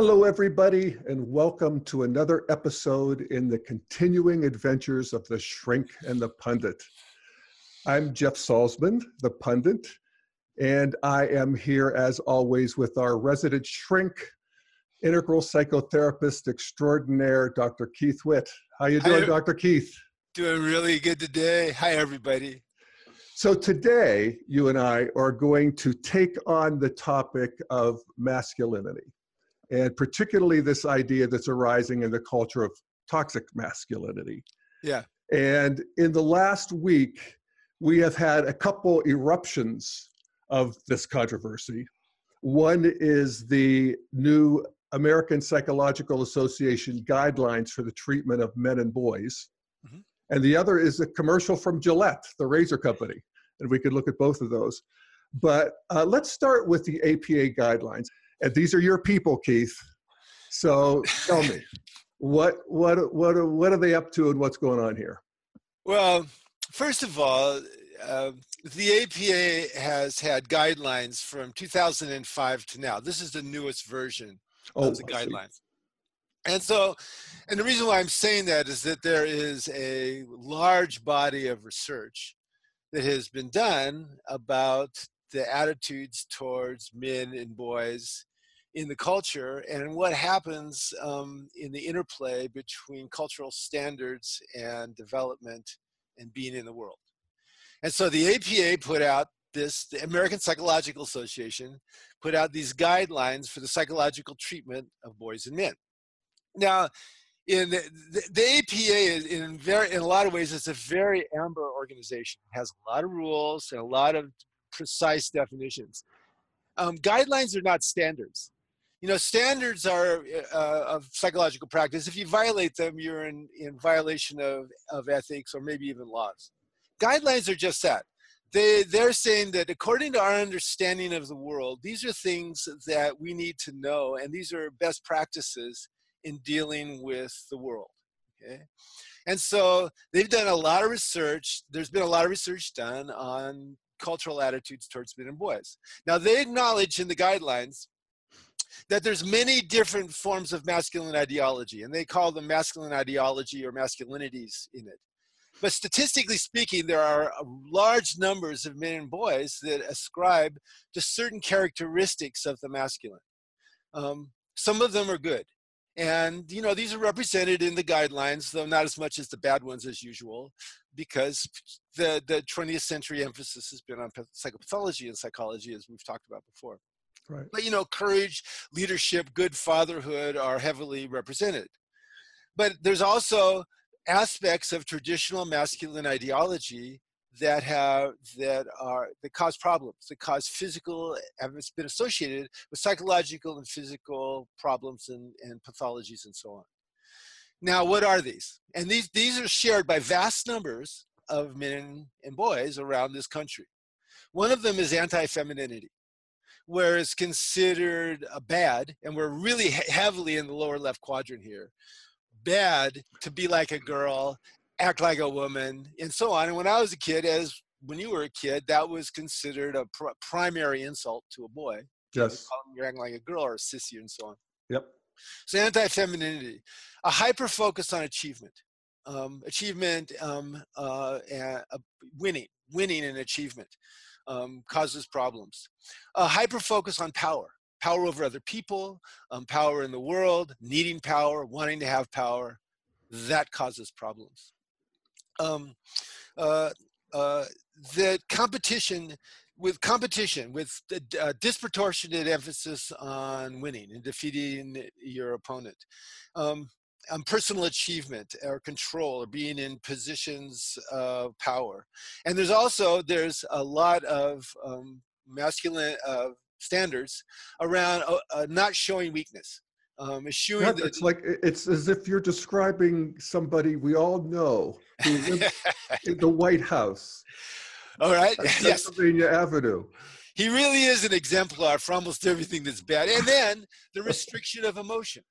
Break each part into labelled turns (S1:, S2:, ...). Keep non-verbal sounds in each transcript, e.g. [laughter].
S1: Hello, everybody, and welcome to another episode in the continuing adventures of the shrink and the pundit. I'm Jeff Salzman, the pundit, and I am here as always with our resident shrink, integral psychotherapist extraordinaire, Dr. Keith Witt. How you doing,
S2: Hi.
S1: Dr. Keith?
S2: Doing really good today. Hi, everybody.
S1: So today, you and I are going to take on the topic of masculinity, and particularly this idea that's arising in the culture of toxic masculinity.
S2: Yeah.
S1: And in the last week, we have had a couple eruptions of this controversy. One is the new American Psychological Association guidelines for the treatment of men and boys.
S2: Mhm.
S1: And the other is a commercial from Gillette, the razor company. And we could look at both of those. But uh, let's start with the APA guidelines. And these are your people, Keith. So tell me, what, what, what, are, what are they up to and what's going on here?
S2: Well, first of all, uh, the APA has had guidelines from 2005 to now. This is the newest version of the
S1: I see.
S2: guidelines. And so, and the reason why I'm saying that is that there is a large body of research that has been done about the attitudes towards men and boys in the culture and what happens um, in the interplay between cultural standards and development and being in the world. And so the APA put out this, the American Psychological Association put out these guidelines for the psychological treatment of boys and men. Now, in the, the, the APA is in very in a lot of ways it's a very amber organization. It has a lot of rules and a lot of precise definitions. Um, guidelines are not standards. You know, standards are uh, of psychological practice. If you violate them, you're in, in violation of, of ethics or maybe even laws. Guidelines are just that. They, they're saying that according to our understanding of the world, these are things that we need to know, and these are best practices in dealing with the world. Okay? And so they've done a lot of research. There's been a lot of research done on cultural attitudes towards men and boys. Now they acknowledge in the guidelines that there's many different forms of masculine ideology, and they call them masculine ideology or masculinities in it. But statistically speaking, there are large numbers of men and boys that ascribe to certain characteristics of the masculine. Um, some of them are good. And, you know, these are represented in the guidelines, though not as much as the bad ones as usual, because the, the 20th century emphasis has been on psychopathology and psychology, as we've talked about before.
S1: Right.
S2: But you know, courage, leadership, good fatherhood are heavily represented. But there's also aspects of traditional masculine ideology that have that are that cause problems, that cause physical, have been associated with psychological and physical problems and, and pathologies and so on. Now, what are these? And these these are shared by vast numbers of men and boys around this country. One of them is anti-femininity where it's considered a bad, and we're really he- heavily in the lower left quadrant here, bad to be like a girl, act like a woman, and so on. And when I was a kid, as when you were a kid, that was considered a pr- primary insult to a boy.
S1: Yes.
S2: Calling you acting like a girl or a sissy and so on.
S1: Yep.
S2: So anti-femininity, a hyper focus on achievement, um, achievement, um, uh, and, uh, winning, winning and achievement um, causes problems. A hyper focus on power, power over other people, um, power in the world, needing power, wanting to have power, that causes problems. Um, uh, uh, the competition with competition with the uh, disproportionate emphasis on winning and defeating your opponent um, on personal achievement or control or being in positions of power and there's also there's a lot of um, masculine uh, standards around uh, uh, not showing weakness um, eschewing
S1: Yeah, it's like it's as if you're describing somebody we all know who lives in the [laughs] White House,
S2: all right [laughs] yes
S1: Pennsylvania Avenue.
S2: he really is an exemplar for almost everything that's bad. And then the restriction of emotion,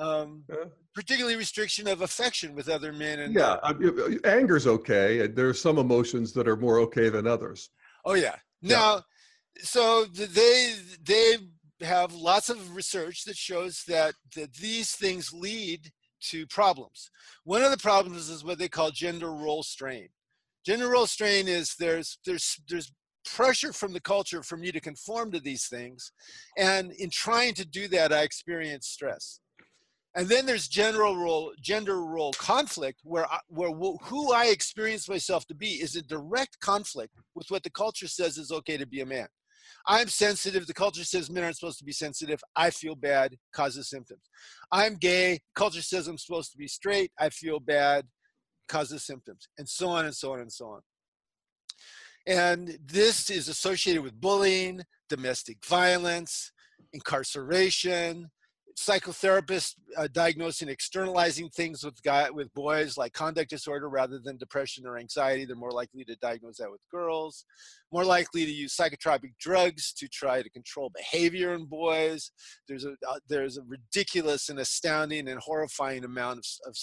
S2: um,
S1: Yeah.
S2: particularly restriction of affection with other men. And
S1: Yeah, I mean, anger's okay, and there's some emotions that are more okay than others.
S2: oh yeah.
S1: Yeah.
S2: Now, so they they have lots of research that shows that, that these things lead to problems. One of the problems is what they call gender role strain. Gender role strain is there's there's there's pressure from the culture for me to conform to these things, and in trying to do that, I experience stress. And then there's general role, gender role conflict, where I, where who I experience myself to be is a direct conflict with what the culture says is okay to be a man. I'm sensitive. The culture says men aren't supposed to be sensitive. I feel bad, causes symptoms. I'm gay. Culture says I'm supposed to be straight. I feel bad, causes symptoms, and so on and so on and so on. And this is associated with bullying, domestic violence, incarceration, psychotherapists uh, diagnosing externalizing things with guy with boys like conduct disorder rather than depression or anxiety they're more likely to diagnose that with girls. More likely to use psychotropic drugs to try to control behavior in boys. There's a uh, there's a ridiculous and astounding and horrifying amount of, of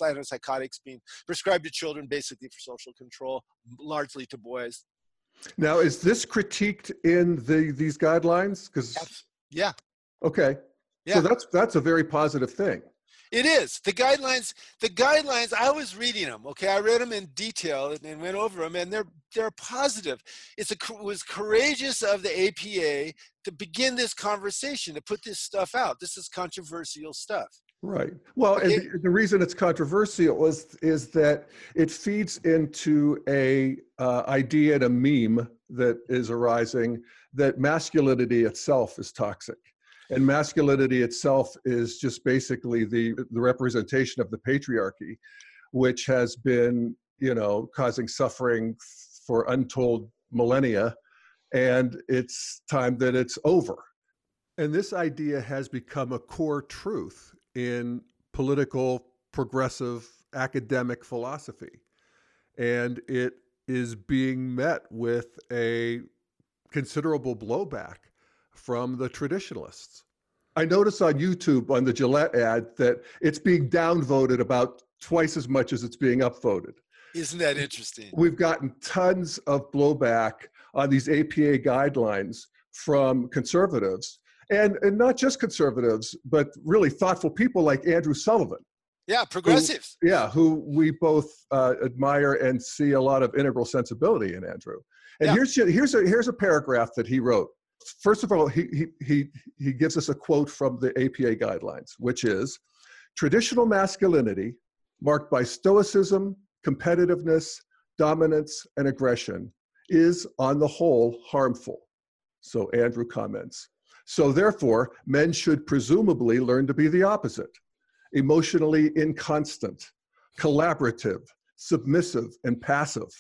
S2: being prescribed to children basically for social control largely to boys.
S1: Now is this critiqued in the these guidelines? Because
S2: yeah.
S1: Okay yeah. So that's that's a very positive thing.
S2: It is the guidelines. The guidelines. I was reading them. Okay, I read them in detail and, went over them, and they're they're positive. It's a it was courageous of the APA to begin this conversation to put this stuff out. This is controversial stuff.
S1: Right. Well, okay. and the, the, reason it's controversial is is that it feeds into a uh, idea and a meme that is arising that masculinity itself is toxic and masculinity itself is just basically the the representation of the patriarchy which has been you know causing suffering for untold millennia. And it's time that it's over. And this idea has become a core truth in political progressive academic philosophy. And it is being met with a considerable blowback from the traditionalists. I notice on YouTube on the Gillette ad that it's being downvoted about twice as much as it's being upvoted.
S2: Isn't that interesting?
S1: We've gotten tons of blowback on these APA guidelines from conservatives, and, and not just conservatives, but really thoughtful people like Andrew Sullivan.
S2: Yeah, progressives.
S1: Who, yeah, who we both uh, admire and see a lot of integral sensibility in Andrew. And yeah. here's here's a here's a paragraph that he wrote first of all, he, he, he, gives us a quote from the APA guidelines, which is traditional masculinity, marked by stoicism, competitiveness, dominance, and aggression, is on the whole harmful. So Andrew comments. So therefore, men should presumably learn to be the opposite emotionally inconstant, collaborative, submissive, and passive.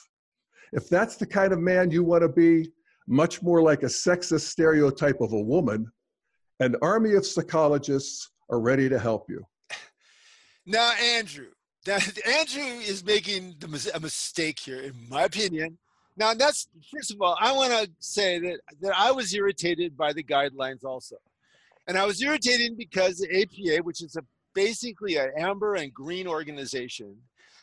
S1: If that's the kind of man you want to be, much more like a sexist stereotype of a woman, an army of psychologists are ready to help you. [laughs]
S2: Now, Andrew, that Andrew is making a mistake here, in my opinion. Now, that's first of all, I want to say that that I was irritated by the guidelines also, and I was irritated because the APA, which is a basically an amber and green organization,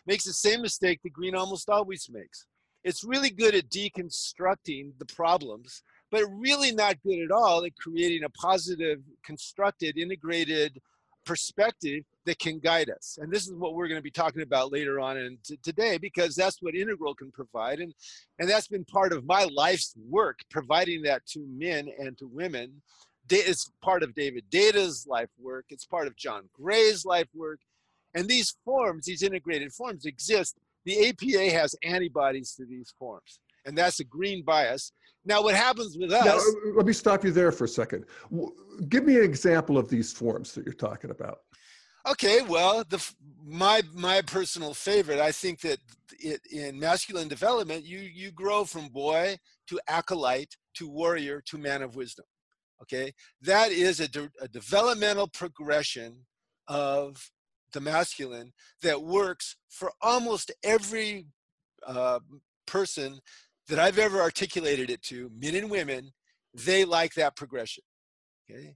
S2: makes the same mistake that green almost always makes it's really good at deconstructing the problems, but really not good at all at creating a positive, constructed, integrated perspective that can guide us. And this is what we're going to be talking about later on t- today, because that's what Integral can provide. And, and that's been part of my life's work, providing that to men and to women. It's part of David Deida's life work. It's part of John Gray's life work. And these forms, these integrated forms exist the APA has antibodies to these forms, and that's a green bias. Now, what happens with us? Now, uh,
S1: let me stop you there for a second. Give me an example of these forms that you're talking about.
S2: Okay, well, the my my personal favorite. I think that it, in masculine development, you you grow from boy to acolyte to warrior to man of wisdom. Okay, that is a, de, a developmental progression of the masculine that works for almost every uh, person that I've ever articulated it to, men and women, they like that progression. Okay.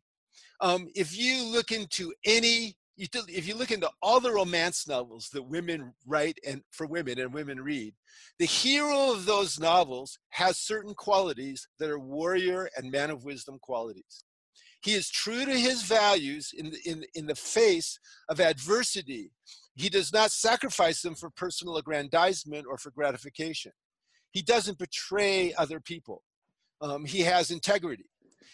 S2: Um, if you look into any, if you look into all the romance novels that women write and for women and women read, the hero of those novels has certain qualities that are warrior and man of wisdom qualities. He is true to his values in the, in, in the face of adversity. He does not sacrifice them for personal aggrandizement or for gratification. He doesn't betray other people. Um, he has integrity.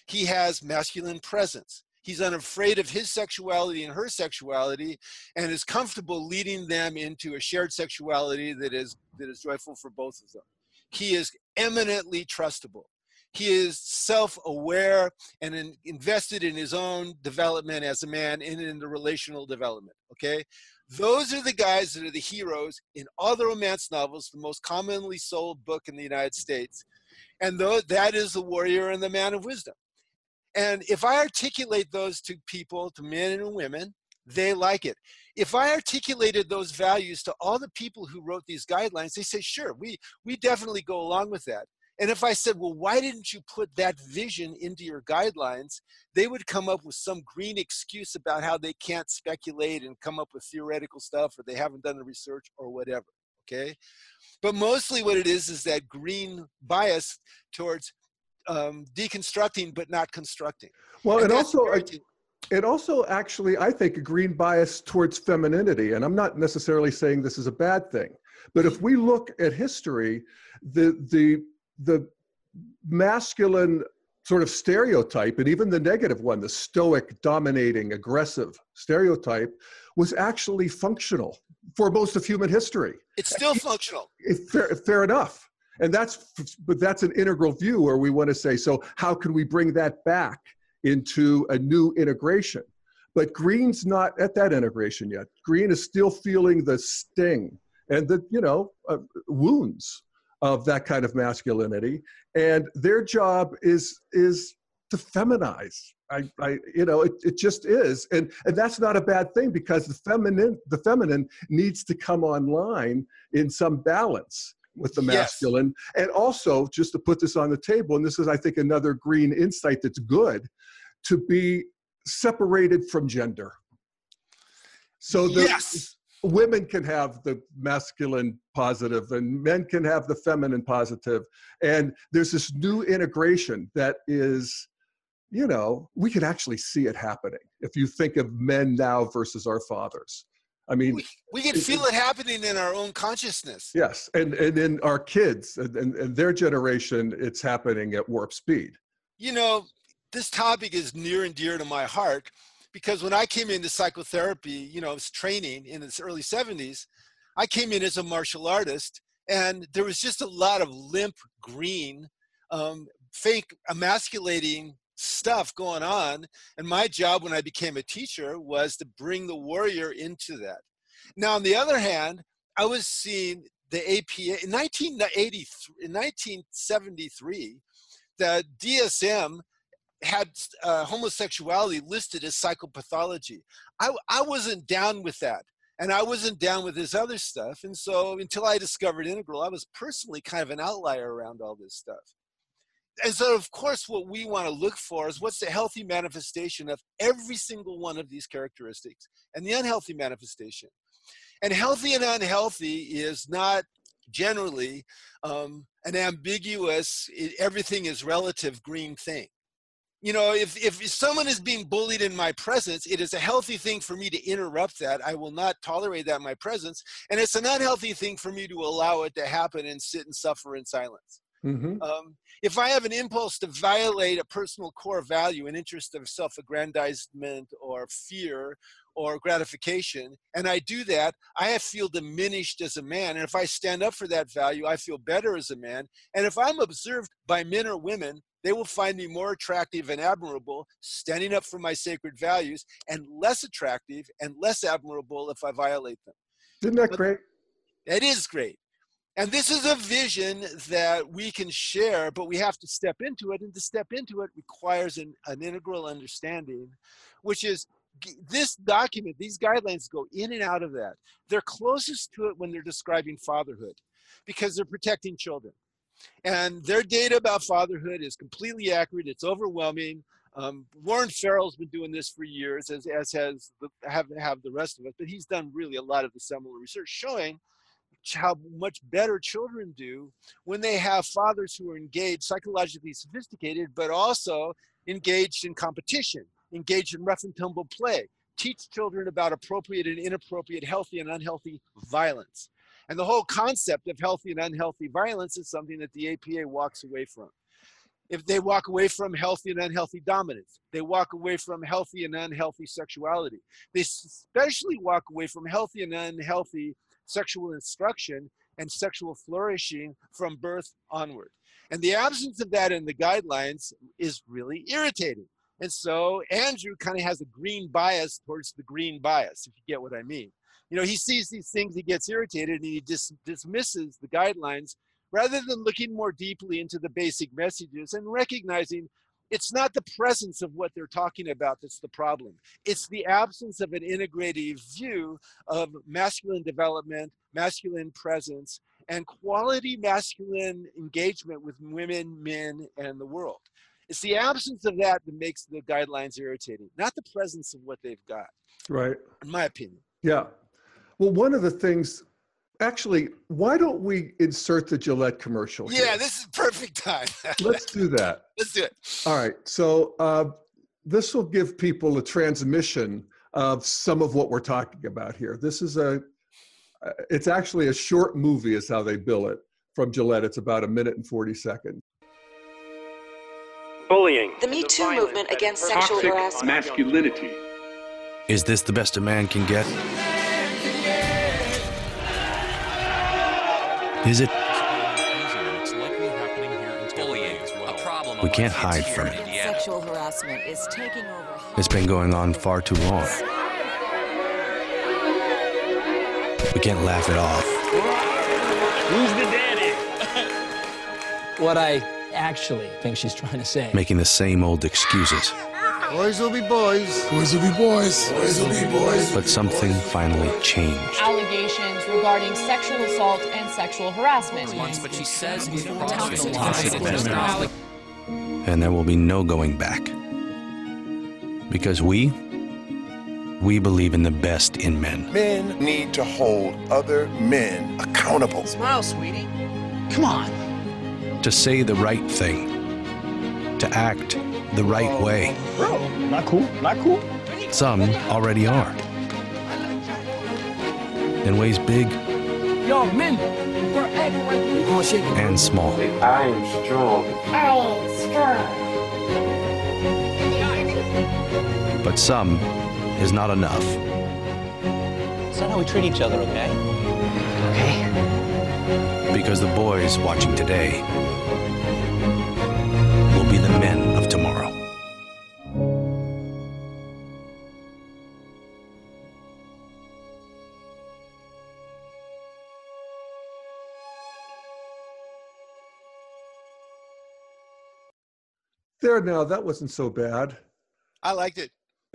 S2: He has masculine presence. He's unafraid of his sexuality and her sexuality and is comfortable leading them into a shared sexuality that is, that is joyful for both of them. He is eminently trustable. He is self aware and in, invested in his own development as a man and in the relational development. Okay? Those are the guys that are the heroes in all the romance novels, the most commonly sold book in the United States. And that is the warrior and the man of wisdom. And if I articulate those to people, to men and women, they like it. If I articulated those values to all the people who wrote these guidelines, they say, sure, we, we definitely go along with that. And if I said, well, why didn't you put that vision into your guidelines? They would come up with some green excuse about how they can't speculate and come up with theoretical stuff or they haven't done the research or whatever. Okay. But mostly what it is is that green bias towards um, deconstructing but not constructing.
S1: Well, and, and also, it also actually, I think, a green bias towards femininity. And I'm not necessarily saying this is a bad thing. But if we look at history, the, the the masculine sort of stereotype, and even the negative one, the stoic, dominating, aggressive stereotype, was actually functional for most of human history.
S2: It's still functional.
S1: fair, fair enough. And that's, but that's an integral view where we want to say, so how can we bring that back into a new integration? But Green's not at that integration yet. Green is still feeling the sting and the, you know, uh, wounds of that kind of masculinity. And their job is is to feminize. I, I you know it, it just is. And and that's not a bad thing because the feminine the feminine needs to come online in some balance with the masculine. Yes. and also just to put this on the table and this is i think another green insight that's good to be separated from gender. So the,
S2: yes
S1: women can have the masculine positive and men can have the feminine positive. And there's this new integration that is you know we can actually see it happening if you think of men now versus our fathers. I mean
S2: we, we can feel it happening in our own consciousness.
S1: Yes and and in our kids and, and, and their generation it's happening at warp speed.
S2: You know this topic is near and dear to my heart because when I came into psychotherapy, you know, I was training in the early 70s, I came in as a martial artist and there was just a lot of limp green, um, fake emasculating stuff going on. And my job when I became a teacher was to bring the warrior into that. Now, on the other hand, I was seeing the APA in 1983, in 1973, the DSM had uh, homosexuality listed as psychopathology. I, I wasn't down with that. And I wasn't down with this other stuff. And so until I discovered Integral, I was personally kind of an outlier around all this stuff. And so, of course, what we want to look for is what's the healthy manifestation of every single one of these characteristics and the unhealthy manifestation. And healthy and unhealthy is not generally um, an ambiguous, everything is relative green thing you know, if, if someone is being bullied in my presence, it is a healthy thing for me to interrupt that. I will not tolerate that in my presence. And it's an unhealthy thing for me to allow it to happen and sit and suffer in silence. Mm-hmm. Um, if I have an impulse to violate a personal core value, an interest of self aggrandizement or fear or gratification, and I do that, I feel diminished as a man. And if I stand up for that value, I feel better as a man. And if I'm observed by men or women they will find me more attractive and admirable standing up for my sacred values and less attractive and less admirable if I violate them.
S1: Isn't that but great?
S2: It is great. And this is a vision that we can share, but we have to step into it. And to step into it requires an, an integral understanding, which is this document, these guidelines go in and out of that. They're closest to it when they're describing fatherhood because they're protecting children. And their data about fatherhood is completely accurate. It's overwhelming. Um, Warren Farrell's been doing this for years, as, as has the, have, have the rest of us, but he's done really a lot of the similar research showing how much better children do when they have fathers who are engaged, psychologically sophisticated, but also engaged in competition, engaged in rough and tumble play, teach children about appropriate and inappropriate, healthy and unhealthy violence. And the whole concept of healthy and unhealthy violence is something that the APA walks away from. If they walk away from healthy and unhealthy dominance, they walk away from healthy and unhealthy sexuality. They especially walk away from healthy and unhealthy sexual instruction and sexual flourishing from birth onward. And the absence of that in the guidelines is really irritating. And so Andrew kind of has a green bias towards the green bias, if you get what I mean. You know, he sees these things, he gets irritated, and he dis- dismisses the guidelines rather than looking more deeply into the basic messages and recognizing it's not the presence of what they're talking about that's the problem. It's the absence of an integrative view of masculine development, masculine presence, and quality masculine engagement with women, men, and the world. It's the absence of that that makes the guidelines irritating, not the presence of what they've got.
S1: Right.
S2: In my opinion.
S1: Yeah. Well, one of the things, actually, why don't we insert the Gillette commercial?
S2: Yeah, this is perfect time. [laughs]
S1: Let's do that.
S2: Let's do it.
S1: All right. So uh, this will give people a transmission of some of what we're talking about here. This is a, uh, it's actually a short movie, is how they bill it from Gillette. It's about a minute and 40 seconds.
S3: Bullying.
S4: The Me Too movement against sexual harassment.
S3: masculinity.
S5: Is this the best a man can get? Is it? We can't hide from it.
S4: Sexual harassment is taking over.
S5: It's been going on far too long. We can't laugh it off.
S3: Who's the daddy?
S6: what I actually think she's trying to say.
S5: Making the same old excuses.
S7: Boys will be boys.
S8: Boys will be boys. Boys will be boys.
S5: But something finally changed.
S9: Allegations regarding sexual assault and sexual harassment.
S6: but she says
S5: And there will be no going back. Because we, we believe in the best in men.
S8: Men need to hold other men accountable.
S6: Smile, sweetie. Come on.
S5: To say the right thing. To act the right way.
S6: Bro, not cool. Not cool.
S5: Some already are. In ways big
S6: Yo, men, we're acting like we gonna shake it.
S5: and small.
S3: I am strong. I am strong.
S5: But some is not enough.
S6: It's not how we treat each other, okay? Okay.
S5: Because the boys watching today will be the men
S1: There now, that wasn't so bad.
S2: I liked it. [laughs]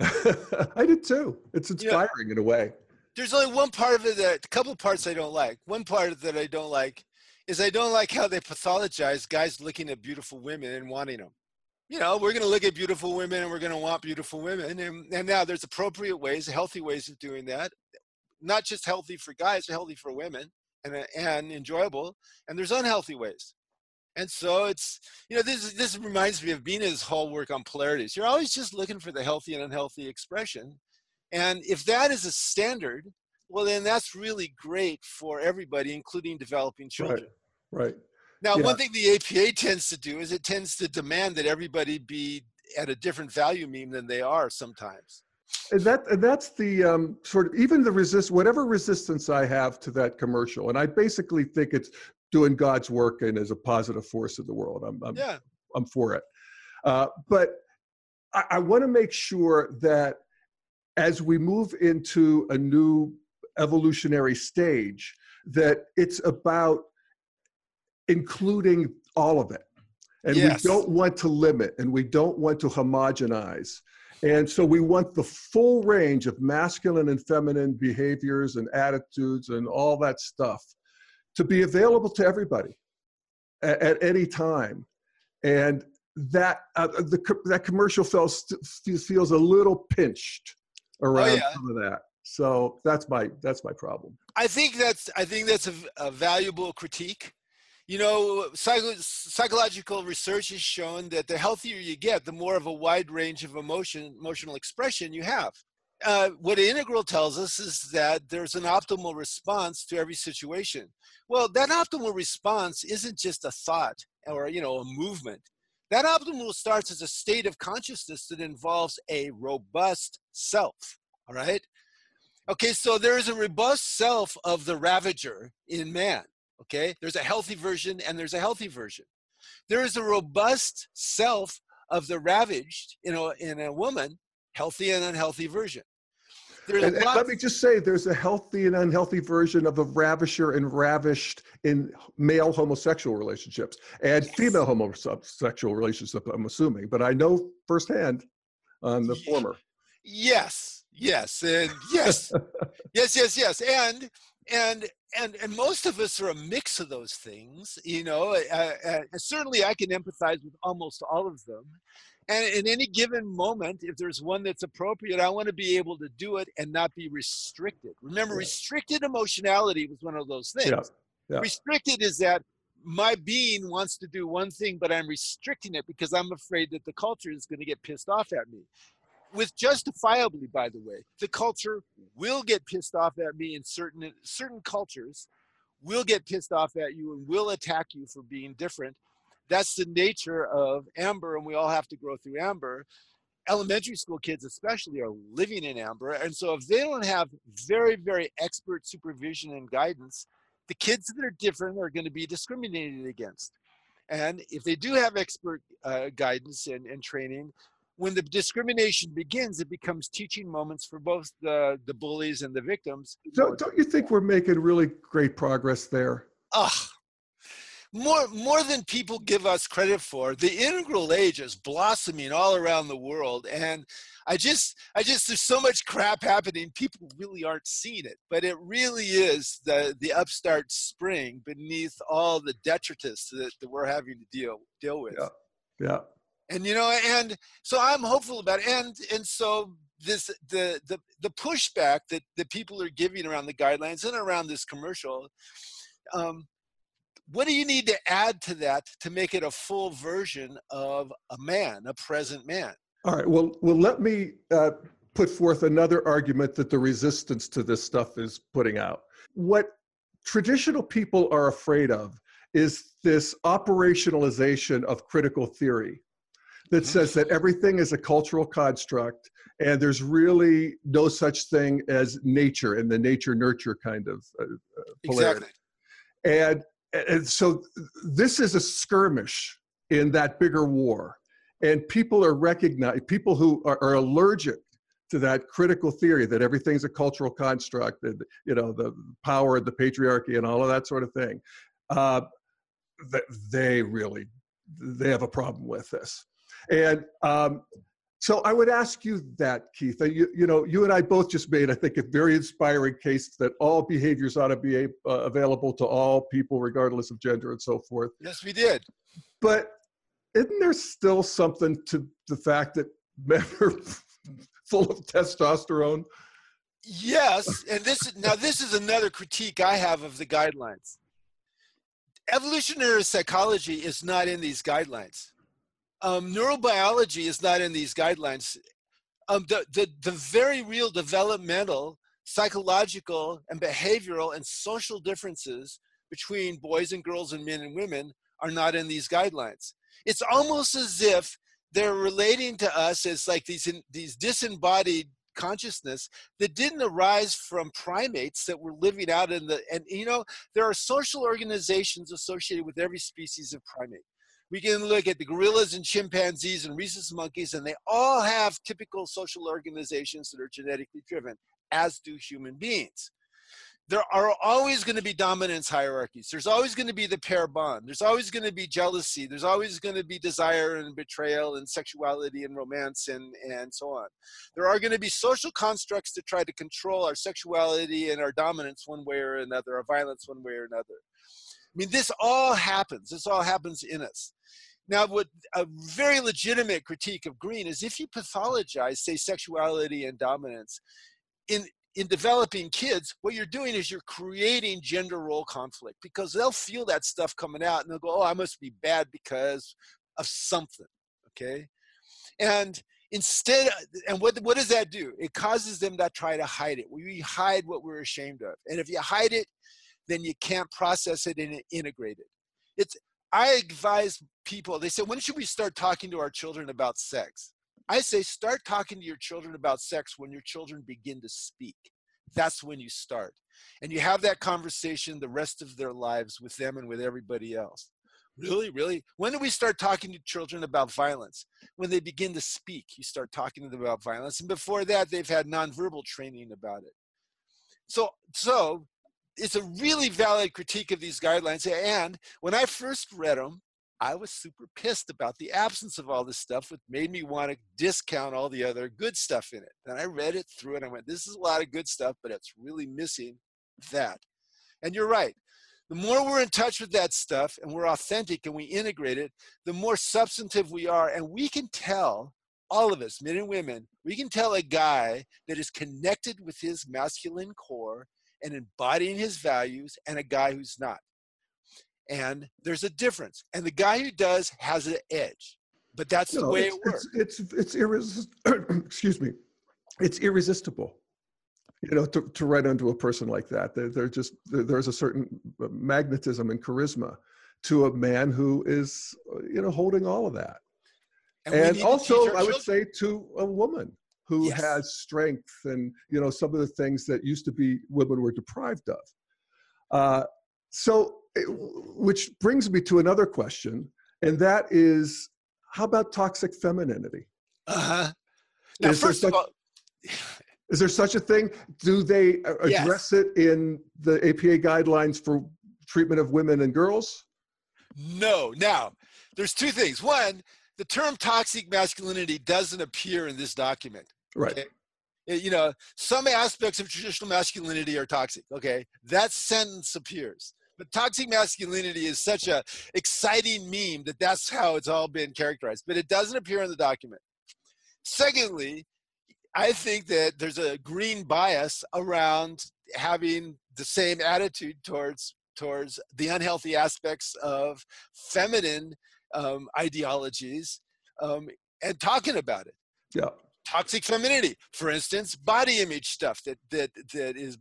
S1: I did too. It's
S2: You know-
S1: inspiring in a way.
S2: There's only one part of it that, a couple parts I don't like. One part that I don't like is I don't like how they pathologize guys looking at beautiful women and wanting them. You know, we're going to look at beautiful women and we're going to want beautiful women. And, and now there's appropriate ways, healthy ways of doing that. Not just healthy for guys, healthy for women and, and enjoyable. And there's unhealthy ways. And so it's, you know, this, this reminds me of Bina's whole work on polarities. You're always just looking for the healthy and unhealthy expression. And if that is a standard, well, then that's really great for everybody, including developing children.
S1: Right.
S2: Now,
S1: Yeah.
S2: one thing the APA [laughs] tends to do is it tends to demand that everybody be at a different value meme than they are sometimes.
S1: And that and that's the um, sort of even the resist whatever resistance I have to that commercial, and I basically think it's doing God's work and as a positive force in the world. I'm I'm,
S2: Yeah.
S1: I'm for it, uh, but I, I want to make sure that as we move into a new evolutionary stage, that it's about including all of it. And
S2: Yes.
S1: we don't want to limit and we don't want to homogenize. And so we want the full range of masculine and feminine behaviors and attitudes and all that stuff to be available to everybody at, at any time. And that uh, the that commercial feels feels a little pinched around
S2: yeah.
S1: some of that. So that's my that's my problem.
S2: I think that's I think that's a, a valuable critique. you know, psycho- psychological research has shown that the healthier you get, the more of a wide range of emotion, emotional expression you have. Uh, what integral tells us is that there's an optimal response to every situation. Well, that optimal response isn't just a thought or you know a movement. That optimal starts as a state of consciousness that involves a robust self. All right. Okay, so there is a robust self of the ravager in man. Okay, there's a healthy version and there's a healthy version. There is a robust self of the ravaged, you know, in a woman, healthy and unhealthy version.
S1: And, and let me just say, there's a healthy and unhealthy version of the ravisher and ravished in male homosexual relationships and yes. female homosexual relationships. I'm assuming, but I know firsthand on the former.
S2: Yes, yes, and yes, yes, yes, yes, and and and and most of us are a mix of those things. You know, uh, uh, certainly I can empathize with almost all of them and in any given moment, if there's one that's appropriate, I want to be able to do it and not be restricted. Remember, yeah. restricted emotionality was one of those things. Yeah. Yeah. Restricted is that my being wants to do one thing, but I'm restricting it because I'm afraid that the culture is going to get pissed off at me. With justifiably, by the way, the culture will get pissed off at me in certain certain cultures will get pissed off at you and will attack you for being different that's the nature of amber and we all have to grow through amber. Elementary school kids especially are living in amber and so if they don't have very very expert supervision and guidance the kids that are different are going to be discriminated against. And if they do have expert uh, guidance and, and training when the discrimination begins it becomes teaching moments for both the, the bullies and the victims.
S1: So don't you think we're making really great progress there?
S2: Oh more more than people give us credit for the integral age is blossoming all around the world and i just i just there's so much crap happening people really aren't seeing it but it really is the the upstart spring beneath all the detritus that, that we're having to deal deal with.
S1: Yeah yeah.
S2: And you know and so i'm hopeful about it and and so this the the the pushback that the people are giving around the guidelines and around this commercial um, what do you need to add to that to make it a full version of a man, a present man?
S1: All right. Well, well, let me uh, put forth another argument that the resistance to this stuff is putting out. What traditional people are afraid of is this operationalization of critical theory that mm-hmm. says that everything is a cultural construct and there's really no such thing as nature and the nature nurture kind of uh, uh polarity. Exactly. And and so this is a skirmish in that bigger war. And people are recognized people who are, are, allergic to that critical theory that everything's a cultural construct and you know the power of the patriarchy and all of that sort of thing. Uh, they really they have a problem with this. And um, so I would ask you that, Keith. You, you know, you and I both just made, I think, a very inspiring case that all behaviors ought to be uh, available to all people, regardless of gender and so forth.
S2: Yes, we did.
S1: But isn't there still something to the fact that men [laughs] are full of testosterone?
S2: Yes, and this is now this is another critique I have of the guidelines. Evolutionary psychology is not in these guidelines um, neurobiology is not in these guidelines. Um, the, the, the very real developmental, psychological, and behavioral and social differences between boys and girls and men and women are not in these guidelines. It's almost as if they're relating to us as like these, these disembodied consciousness that didn't arise from primates that were living out in the and you know there are social organizations associated with every species of primate we can look at the gorillas and chimpanzees and rhesus monkeys, and they all have typical social organizations that are genetically driven, as do human beings. There are always going to be dominance hierarchies. There's always going to be the pair bond. There's always going to be jealousy. There's always going to be desire and betrayal and sexuality and romance and, and so on. There are going to be social constructs to try to control our sexuality and our dominance one way or another, our violence one way or another. I mean, this all happens. This all happens in us. Now, what a very legitimate critique of Green is if you pathologize, say, sexuality and dominance, in in developing kids, what you're doing is you're creating gender role conflict because they'll feel that stuff coming out and they'll go, oh, I must be bad because of something. Okay. And instead, and what, what does that do? It causes them to try to hide it. We hide what we're ashamed of. And if you hide it, then you can't process it and integrate it. It's, I advise people, they say, when should we start talking to our children about sex? I say, start talking to your children about sex when your children begin to speak. That's when you start. And you have that conversation the rest of their lives with them and with everybody else. Really, really? When do we start talking to children about violence? When they begin to speak, you start talking to them about violence. And before that, they've had nonverbal training about it. So, so it's a really valid critique of these guidelines. And when I first read them, I was super pissed about the absence of all this stuff, which made me want to discount all the other good stuff in it. And I read it through and I went, this is a lot of good stuff, but it's really missing that. And you're right. The more we're in touch with that stuff and we're authentic and we integrate it, the more substantive we are. And we can tell, all of us, men and women, we can tell a guy that is connected with his masculine core and embodying his values and a guy who's not. And there's a difference. And the guy who does has an edge. But that's no, the way it works.
S1: It's it's, it's irresistible. [clears throat] excuse me. It's irresistible. You know, to, to write onto a person like that, they're, they're just there's a certain magnetism and charisma to a man who is, you know, holding all of that. And, and also, I would say to a woman who yes. has strength and you know some of the things that used to be women were deprived of. Uh, so, it, which brings me to another question, and that is, how about toxic femininity?
S2: Uh-huh. Now,
S1: is
S2: first
S1: such,
S2: of all,
S1: is there such a thing? Do they address yes. it in the APA guidelines for treatment of women and girls?
S2: No. Now, there's two things. One, the term toxic masculinity doesn't appear in this document.
S1: Right. Okay?
S2: You know, some aspects of traditional masculinity are toxic. Okay. That sentence appears. But toxic masculinity is such a exciting meme that that's how it's all been characterized. But it doesn't appear in the document. Secondly, I think that there's a green bias around having the same attitude towards towards the unhealthy aspects of feminine um, ideologies um, and talking about it.
S1: Yeah
S2: toxic femininity. For instance body image stuff that that that is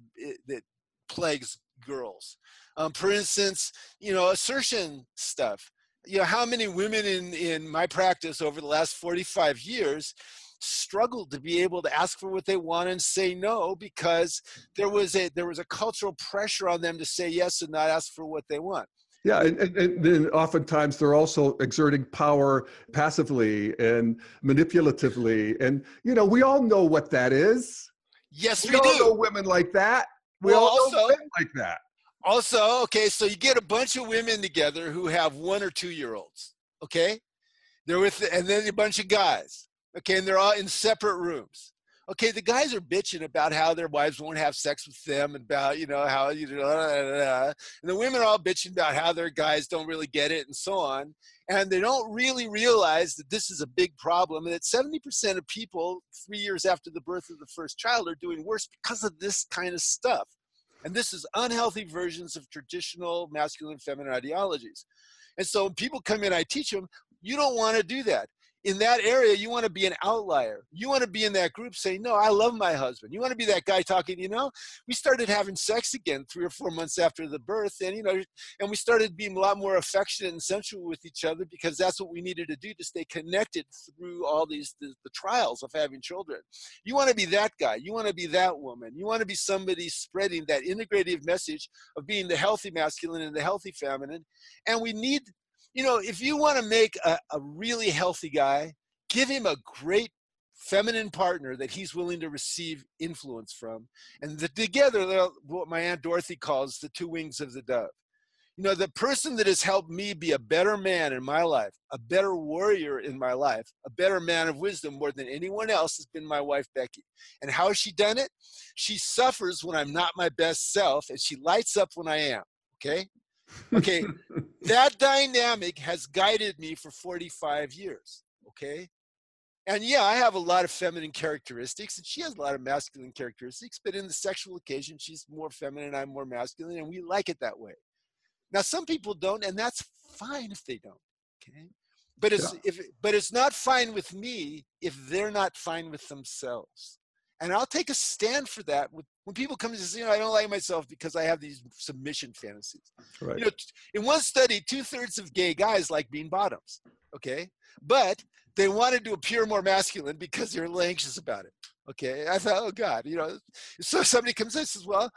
S2: that plagues girls. Um, for instance you know assertion stuff. You know how many women in in my practice over the last 45 years struggled to be able to ask for what they want and say no because there was a there was a cultural pressure on them to say yes and not ask for what they want
S1: yeah, and, and, and, then oftentimes they're also exerting power passively and manipulatively, and you know we all know what that is.
S2: Yes,
S1: we,
S2: we
S1: all
S2: do.
S1: know women like that. We well, all also, know men like that.
S2: Also, okay, so you get a bunch of women together who have one or two year olds. Okay, they're with, and then a bunch of guys. Okay, and they're all in separate rooms okay, the guys are bitching about how their wives won't have sex with them and about, you know, how, you know, and the women are all bitching about how their guys don't really get it and so on. And they don't really realize that this is a big problem and that 70% of people three years after the birth of the first child are doing worse because of this kind of stuff. And this is unhealthy versions of traditional masculine feminine ideologies. And so when people come in, I teach them, you don't want to do that in that area, you want to be an outlier. You want to be in that group saying, No, I love my husband. You want to be that guy talking, you know, we started having sex again three or four months after the birth, and, you know, and we started being a lot more affectionate and sensual with each other because that's what we needed to do to stay connected through all these, the, the trials of having children. You want to be that guy. You want to be that woman. You want to be somebody spreading that integrative message of being the healthy masculine and the healthy feminine. And we need you know, if you want to make a, a really healthy guy, give him a great feminine partner that he's willing to receive influence from. And the, together, they're what my Aunt Dorothy calls the two wings of the dove. You know, the person that has helped me be a better man in my life, a better warrior in my life, a better man of wisdom more than anyone else has been my wife, Becky. And how has she done it? She suffers when I'm not my best self, and she lights up when I am. Okay? Okay, [laughs] that dynamic has guided me for 45 years. Okay, and yeah, I have a lot of feminine characteristics, and she has a lot of masculine characteristics. But in the sexual occasion, she's more feminine, I'm more masculine, and we like it that way. Now, some people don't, and that's fine if they don't. Okay, but it's
S1: Yeah.
S2: if but it's not fine with me if they're not fine with themselves. And I'll take a stand for that with, when people come and say, you know, I don't like myself because I have these submission fantasies.
S1: Right.
S2: You know, in one study, two thirds of gay guys like being bottoms. Okay, but they wanted to appear more masculine because they're a little anxious about it. Okay, I thought, oh God, you know. So somebody comes in and says, well,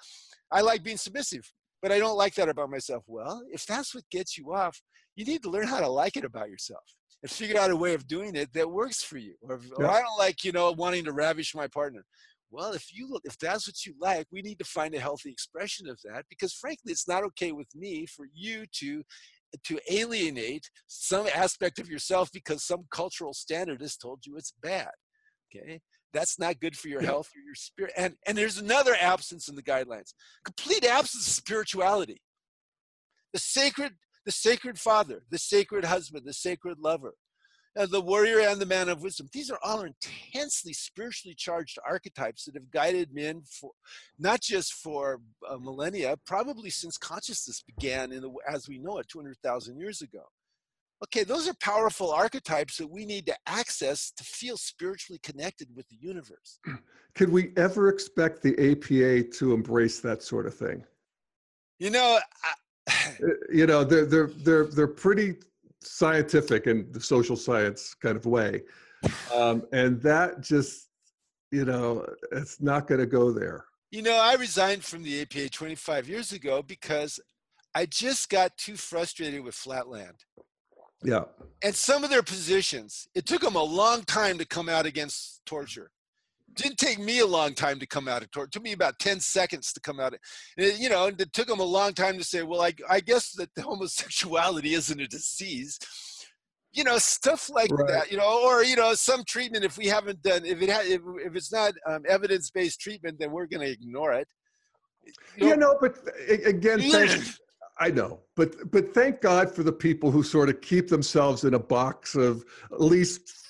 S2: I like being submissive, but I don't like that about myself. Well, if that's what gets you off, you need to learn how to like it about yourself and figure out a way of doing it that works for you. Or, or I don't like, you know, wanting to ravish my partner. Well, if you look, if that's what you like, we need to find a healthy expression of that because frankly, it's not okay with me for you to to alienate some aspect of yourself because some cultural standard has told you it's bad. Okay? That's not good for your health or your spirit. And and there's another absence in the guidelines. Complete absence of spirituality. The sacred the sacred father, the sacred husband, the sacred lover, uh, the warrior and the man of wisdom. These are all intensely spiritually charged archetypes that have guided men for not just for uh, millennia, probably since consciousness began in the, as we know it 200,000 years ago. Okay, those are powerful archetypes that we need to access to feel spiritually connected with the universe. [clears throat]
S1: Could we ever expect the APA to embrace that sort of thing?
S2: You know, I, [sighs]
S1: Uh, You know, they're they're they're they're pretty scientific and the social science kind of way, um, and that just you know it's not going to go there.
S2: You know, I resigned from the APA 25 years ago because I just got too frustrated with Flatland.
S1: Yeah,
S2: And some of their positions, it took them a long time to come out against torture. Didn't take me a long time to come out of. It took me about 10 seconds to come out. Of, it- you know, and it took them a long time to say, well, I, I guess that the [laughs] homosexuality isn't a disease. You know, stuff like
S1: Right.
S2: that, you know, or, you know, some treatment, if we haven't done, if it ha- if, if it's not um, evidence-based treatment, then we're going to ignore it. You
S1: you
S2: know,
S1: know, but again, [clears throat] thank, I know, but but thank God for the people who sort of keep themselves in a box of at least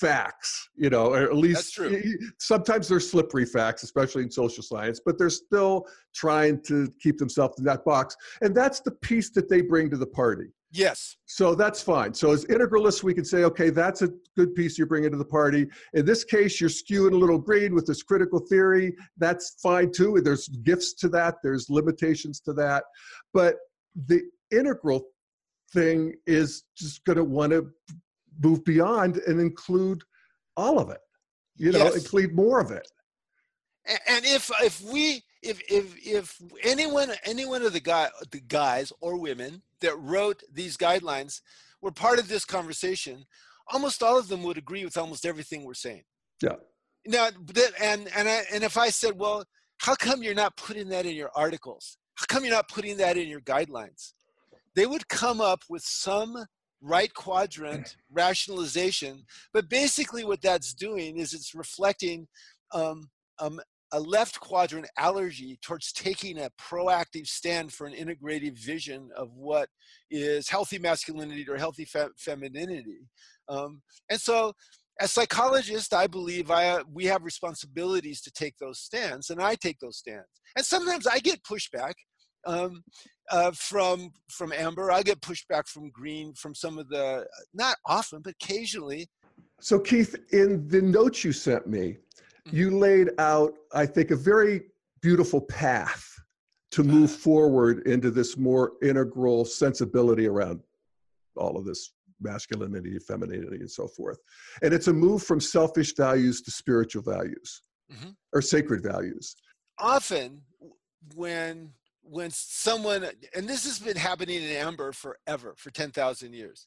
S1: facts, you know, or at least
S2: true.
S1: y- y- sometimes they're slippery facts, especially in social science, but they're still trying to keep themselves in that box. And that's the piece that they bring to the party.
S2: yes.
S1: So that's fine. So as integralists, we can say, okay, that's a good piece you're bringing to the party. In this case, you're skewing a little green with this critical theory. That's fine too. There's gifts to that. There's limitations to that. But the integral thing is just going to want to move beyond and include all of it. You know,
S2: Yes.
S1: include more of it.
S2: And if if we if if if anyone any one of the guy the guys or women that wrote these guidelines were part of this conversation almost all of them would agree with almost everything we're saying
S1: Yeah.
S2: now and and I, and if i said well how come you're not putting that in your articles how come you're not putting that in your guidelines they would come up with some right quadrant rationalization but basically what that's doing is it's reflecting um, um, a left quadrant allergy towards taking a proactive stand for an integrative vision of what is healthy masculinity or healthy fe- femininity. Um, and so, as psychologists, I believe I, we have responsibilities to take those stands, and I take those stands. And sometimes I get pushback um, uh, from from Amber. I get pushback from Green, from some of the not often, but occasionally.
S1: So, Keith, in the notes you sent me,
S2: Mm-hmm.
S1: you laid out, I think, a very beautiful path to move forward into this more integral sensibility around all of this masculinity, femininity, and so forth. And it's a move from selfish values to spiritual values
S2: Mhm.
S1: or sacred values.
S2: often when when someone and this has been happening in amber forever for 10,000 years.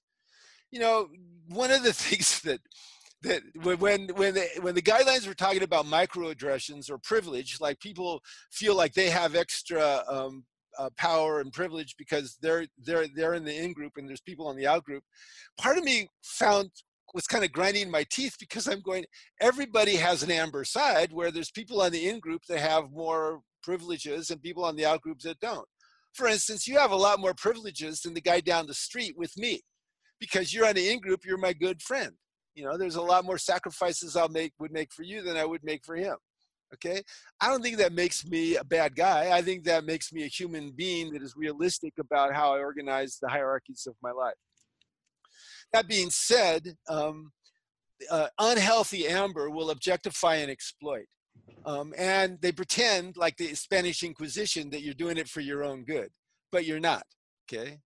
S2: You know one of the [laughs] things that that when when when the, when the guidelines were talking about microaggressions or privilege like people feel like they have extra um, uh, power and privilege because they're they're they're in the in group and there's people on the out group part of me found was kind of grinding my teeth because i'm going everybody has an amber side where there's people on the in group that have more privileges and people on the out groups that don't. For instance, you have a lot more privileges than the guy down the street with me because you're on the in group, you're my good friend. You know, there's a lot more sacrifices I'll make would make for you than I would make for him. Okay, I don't think that makes me a bad guy. I think that makes me a human being that is realistic about how I organize the hierarchies of my life. That being said, um, uh, unhealthy amber will objectify and exploit. Um, and they pretend, like the Spanish Inquisition, that you're doing it for your own good, but you're not. Okay.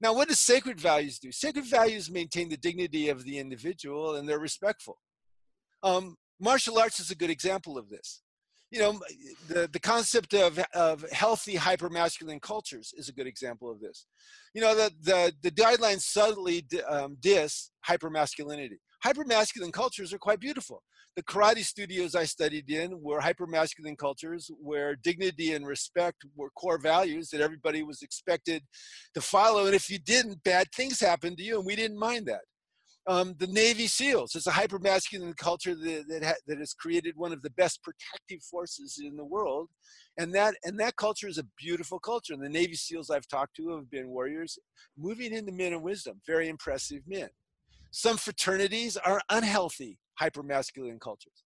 S2: Now, what does sacred values do? Sacred values maintain the dignity of the individual and they're respectful. Um, martial arts is a good example of this. You know, the, the concept of, of healthy hypermasculine cultures is a good example of this. You know, the, the, the guidelines subtly um, diss hypermasculinity. Hypermasculine cultures are quite beautiful the karate studios I studied in were hypermasculine cultures where dignity and respect were core values that everybody was expected to follow. And if you didn't, bad things happened to you, and we didn't mind that. Um, the Navy SEALs is a hypermasculine culture that, that, ha- that has created one of the best protective forces in the world. And that, and that culture is a beautiful culture. And the Navy SEALs I've talked to have been warriors moving into men of wisdom, very impressive men. Some fraternities are unhealthy hypermasculine cultures.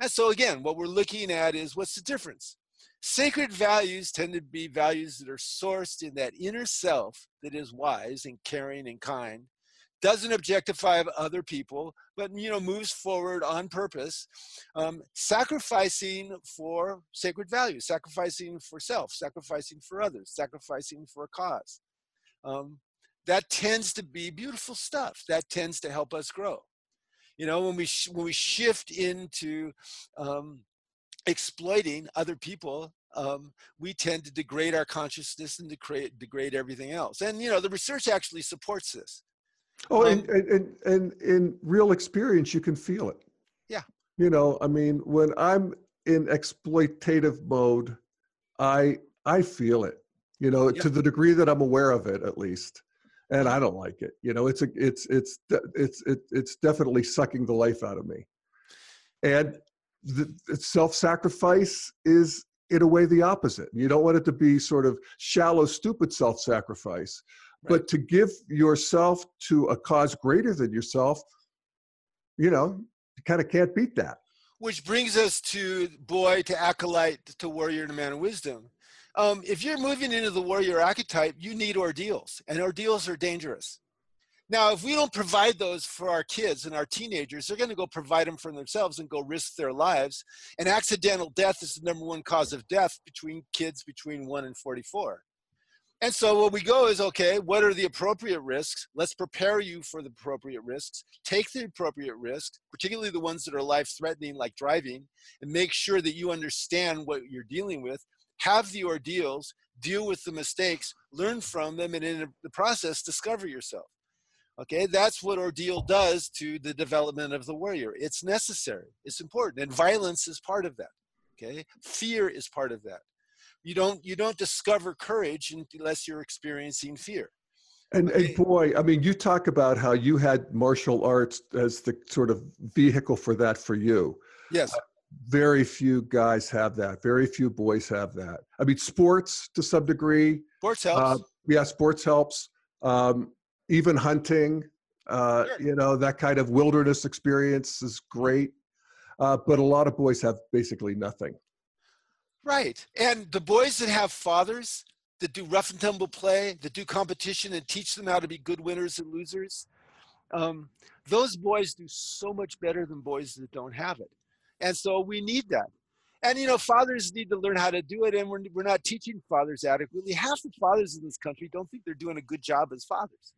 S2: And so again, what we're looking at is what's the difference? Sacred values tend to be values that are sourced in that inner self that is wise and caring and kind, doesn't objectify other people, but you know moves forward on purpose, um, sacrificing for sacred values, sacrificing for self, sacrificing for others, sacrificing for a cause. Um, that tends to be beautiful stuff. That tends to help us grow. You know, when we sh- when we shift into um, exploiting other people, um, we tend to degrade our consciousness and degrade degrade everything else. And you know, the research actually supports this.
S1: Oh, um, and, and and in real experience, you can feel it.
S2: Yeah.
S1: You know, I mean, when I'm in exploitative mode, I I feel it. You know, to the degree that I'm aware of it, at least and I don't like it. You know, it's a, it's, it's, it's, it's definitely sucking the life out of me. And the, self-sacrifice is in a way the opposite. You don't want it to be sort of shallow, stupid self-sacrifice, right. but to give yourself to a cause greater than yourself, you know, you kind of can't beat that.
S2: Which brings us to boy, to acolyte, to warrior, to man of wisdom um, if you're moving into the warrior archetype, you need ordeals, and ordeals are dangerous. Now, if we don't provide those for our kids and our teenagers, they're going to go provide them for themselves and go risk their lives. And accidental death is the number one cause of death between kids between 1 and 44. And so what we go is okay, what are the appropriate risks? Let's prepare you for the appropriate risks. Take the appropriate risks, particularly the ones that are life threatening, like driving, and make sure that you understand what you're dealing with have the ordeals, deal with the mistakes, learn from them, and in the process, discover yourself. Okay, that's what ordeal does to the development of the warrior. It's necessary, it's important, and violence is part of that. Okay, fear is part of that. You don't you don't discover courage unless you're experiencing fear.
S1: And, okay. and boy, I mean, you talk about how you had martial arts as the sort of vehicle for that for you.
S2: Yes. Uh,
S1: very few guys have that. Very few boys have that. I mean, sports to some degree.
S2: Sports helps. Uh,
S1: yeah, sports helps. Um, even hunting, uh, sure. you know, that kind of wilderness experience is great. Uh, but a lot of boys have basically nothing.
S2: Right. And the boys that have fathers that do rough and tumble play, that do competition and teach them how to be good winners and losers, um, those boys do so much better than boys that don't have it. And so we need that. And you know, fathers need to learn how to do it, and we're, we're not teaching fathers adequately. Half the fathers in this country don't think they're doing a good job as fathers.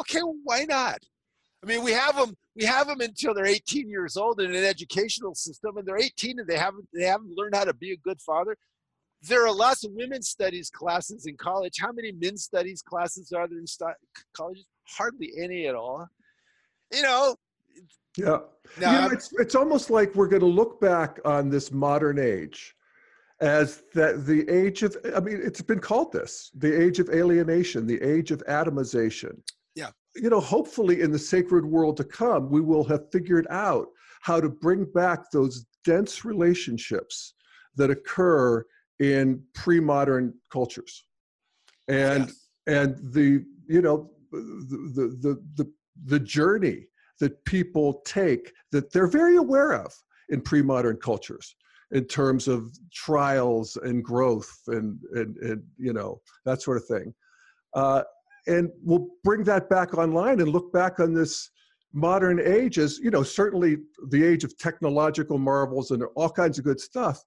S2: Okay, well, why not? I mean, we have them. We have them until they're 18 years old in an educational system, and they're 18 and they haven't they haven't learned how to be a good father. There are lots of women's studies classes in college. How many men's studies classes are there in st- colleges? Hardly any at all. You know,
S1: yeah. No, you know, it's it's almost like we're going to look back on this modern age as that the age of I mean it's been called this, the age of alienation, the age of atomization.
S2: Yeah.
S1: You know, hopefully in the sacred world to come, we will have figured out how to bring back those dense relationships that occur in pre-modern cultures. And yes. and the you know the the the the, the journey that people take that they're very aware of in pre-modern cultures in terms of trials and growth and and, and you know that sort of thing. Uh, and we'll bring that back online and look back on this modern age as you know certainly the age of technological marvels and all kinds of good stuff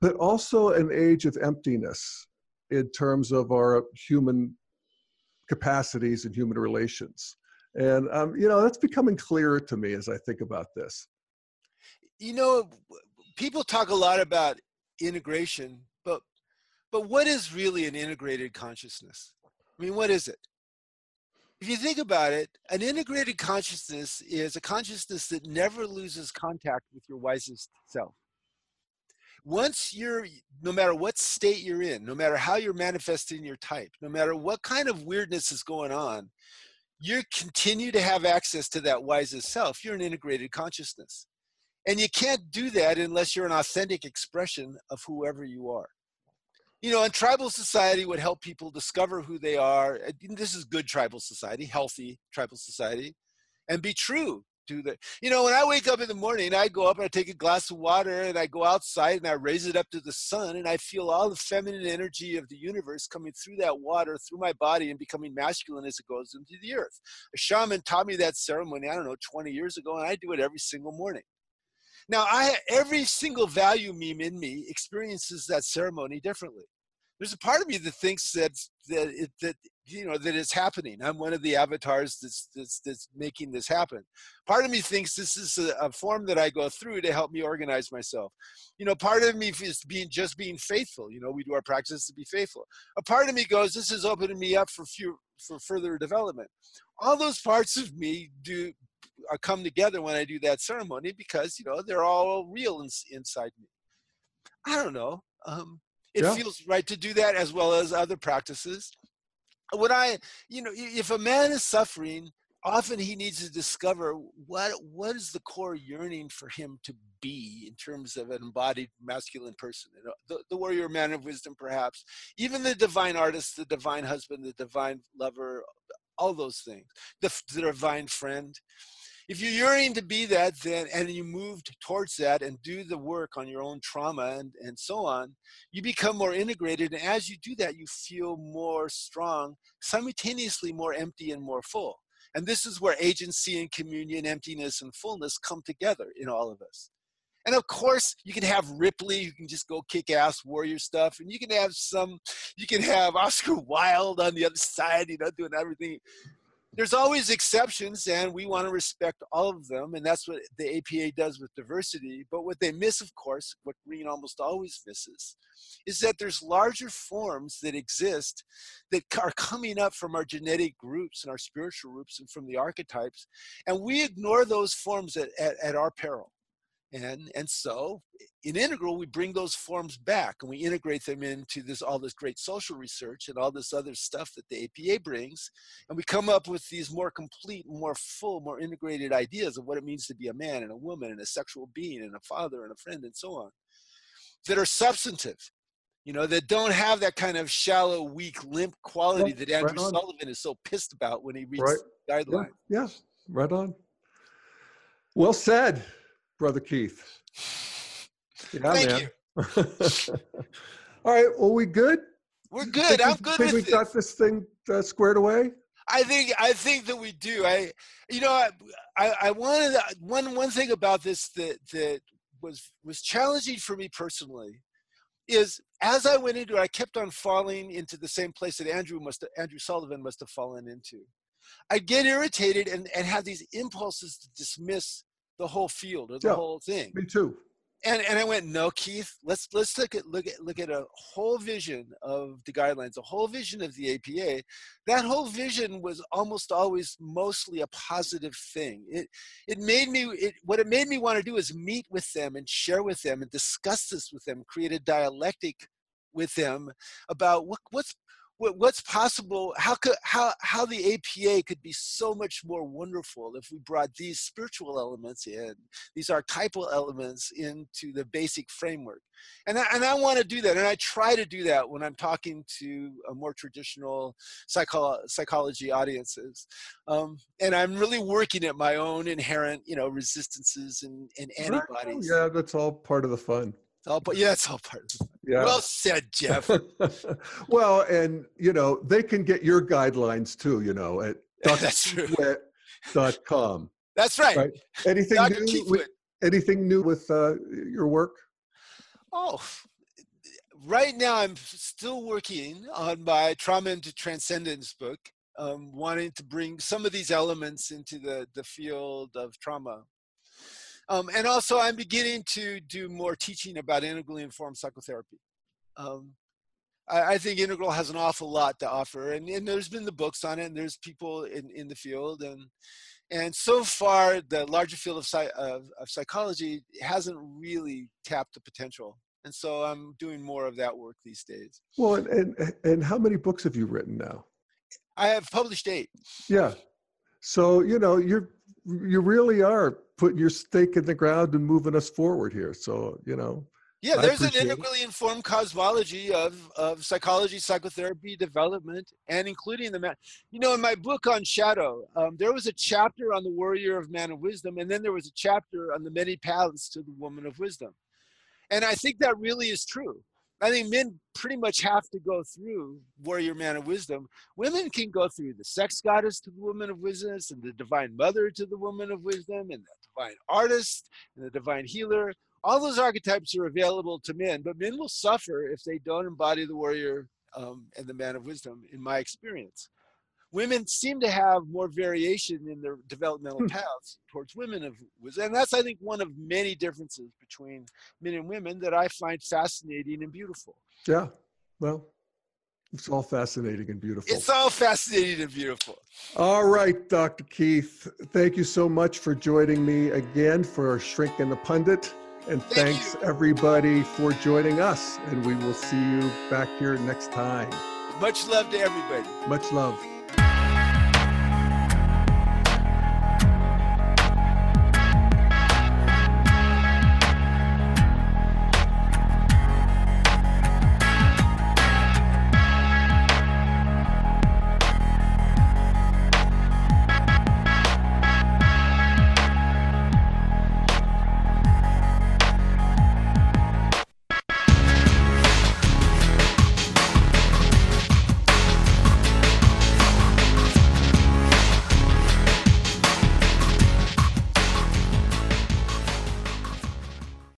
S1: but also an age of emptiness in terms of our human capacities and human relations and um, you know that's becoming clearer to me as i think about this.
S2: You know people talk a lot about integration but but what is really an integrated consciousness? I mean what is it? If you think about it, an integrated consciousness is a consciousness that never loses contact with your wisest self. Once you're, no matter what state you're in, no matter how you're manifesting your type, no matter what kind of weirdness is going on, you continue to have access to that wisest self. You're an integrated consciousness. And you can't do that unless you're an authentic expression of whoever you are you know, and tribal society would help people discover who they are. This is good tribal society, healthy tribal society, and be true to the. You know, when I wake up in the morning, I go up and I take a glass of water and I go outside and I raise it up to the sun and I feel all the feminine energy of the universe coming through that water, through my body, and becoming masculine as it goes into the earth. A shaman taught me that ceremony, I don't know, 20 years ago, and I do it every single morning. Now, I every single value meme in me experiences that ceremony differently. There's a part of me that thinks that that it, that you know that it's happening. I'm one of the avatars that's that's, that's making this happen. Part of me thinks this is a, a form that I go through to help me organize myself. You know, part of me is being just being faithful. You know, we do our practice to be faithful. A part of me goes, this is opening me up for few for further development. All those parts of me do uh, come together when I do that ceremony because you know they're all real in, inside me. I don't know. Um, it yeah. feels right to do that as well as other practices. When I, you know, if a man is suffering, often he needs to discover what what is the core yearning for him to be in terms of an embodied masculine person the, the warrior man of wisdom perhaps even the divine artist the divine husband the divine lover all those things the, the divine friend if you're yearning to be that then and you move towards that and do the work on your own trauma and, and so on you become more integrated and as you do that you feel more strong simultaneously more empty and more full. And this is where agency and communion emptiness and fullness come together in all of us. And of course, you can have Ripley, you can just go kick ass warrior stuff, and you can have some, you can have Oscar [laughs] Wilde on the other side, you know, doing everything there's always exceptions and we want to respect all of them and that's what the apa does with diversity. But what they miss of course what green almost always misses is that there's larger forms that exist that are coming up from our genetic groups and our spiritual groups and from the archetypes and we ignore those forms at, at, at our peril and and so in integral we bring those forms back and we integrate them into this all this great social research and all this other stuff that the apa brings and we come up with these more complete more full more integrated ideas of what it means to be a man and a woman and a sexual being and a father and a friend and so on that are substantive you know that don't have that kind of shallow weak limp quality that andrew right sullivan is so pissed about when he reads right. guidelines.
S1: yeah, yeah right on. Well said Brother Keith.
S2: Yeah, Thank man.
S1: you. [laughs] All right. Well, we good?
S2: We're good. I'm good. Think
S1: we
S2: this.
S1: got this thing uh, squared away.
S2: I think I think that we do. I, you know, I I, I wanted one one thing about this that that was was challenging for me personally is as I went into it, I kept on falling into the same place that Andrew must Andrew Sullivan must have fallen into. I'd get irritated and, and have these impulses to dismiss the whole field or the yeah, whole thing.
S1: Me too.
S2: And and I went, no, Keith, let's let's look at look at look at a whole vision of the guidelines, a whole vision of the APA. That whole vision was almost always mostly a positive thing. It it made me it what it made me want to do is meet with them and share with them and discuss this with them, create a dialectic with them about what what's what, what's possible how could how how the apa could be so much more wonderful if we brought these spiritual elements in these archetypal elements into the basic framework? And I, and I want to do that and i try to do that when i'm talking to a more traditional psycho- psychology audiences. Um, and i'm really working at my own inherent you know resistances and, and antibodies.
S1: yeah that's all part of the fun
S2: all, but yeah, it's all part of it.
S1: Yeah.
S2: Well said, Jeff. [laughs]
S1: well, and you know, they can get your guidelines too, you know, at [laughs]
S2: That's true.
S1: com.
S2: That's right.
S1: right? Anything
S2: Dr.
S1: new with, anything new with uh, your work?
S2: Oh, right now I'm still working on my trauma into transcendence book, um, wanting to bring some of these elements into the, the field of trauma. Um, and also, I'm beginning to do more teaching about integrally informed psychotherapy. Um, I, I, think Integral has an awful lot to offer, and, and there's been the books on it, and there's people in, in the field, and and so far the larger field of, of, of psychology hasn't really tapped the potential and so i'm doing more of that work these days.
S1: Well and, and and how many books have you written now?
S2: I have published eight.
S1: Yeah. So you know you're you really are putting your stake in the ground and moving us forward here. So you know
S2: yeah there's an integrally informed cosmology of of psychology psychotherapy development and including the man you know in my book on shadow um, there was a chapter on the warrior of man of wisdom and then there was a chapter on the many paths to the woman of wisdom. And i think that really is true I think men pretty much have to go through warrior man of wisdom. Women can go through the sex goddess to the woman of wisdom, and the divine mother to the woman of wisdom, and the divine artist, and the divine healer. All those archetypes are available to men, but men will suffer if they don't embody the warrior um, and the man of wisdom, in my experience women seem to have more variation in their developmental
S1: Hmm.
S2: paths towards women of. And that's, I think, one of many differences between men and women that I find fascinating and beautiful.
S1: Yeah. Well, it's all fascinating and beautiful.
S2: It's all fascinating and beautiful.
S1: All right, Dr. Keith. Thank you so much for joining me again for Shrink and the Pundit. And
S2: Thank
S1: thanks
S2: you.
S1: everybody for joining us. And we will see you back here next time.
S2: Much love to everybody.
S1: Much love.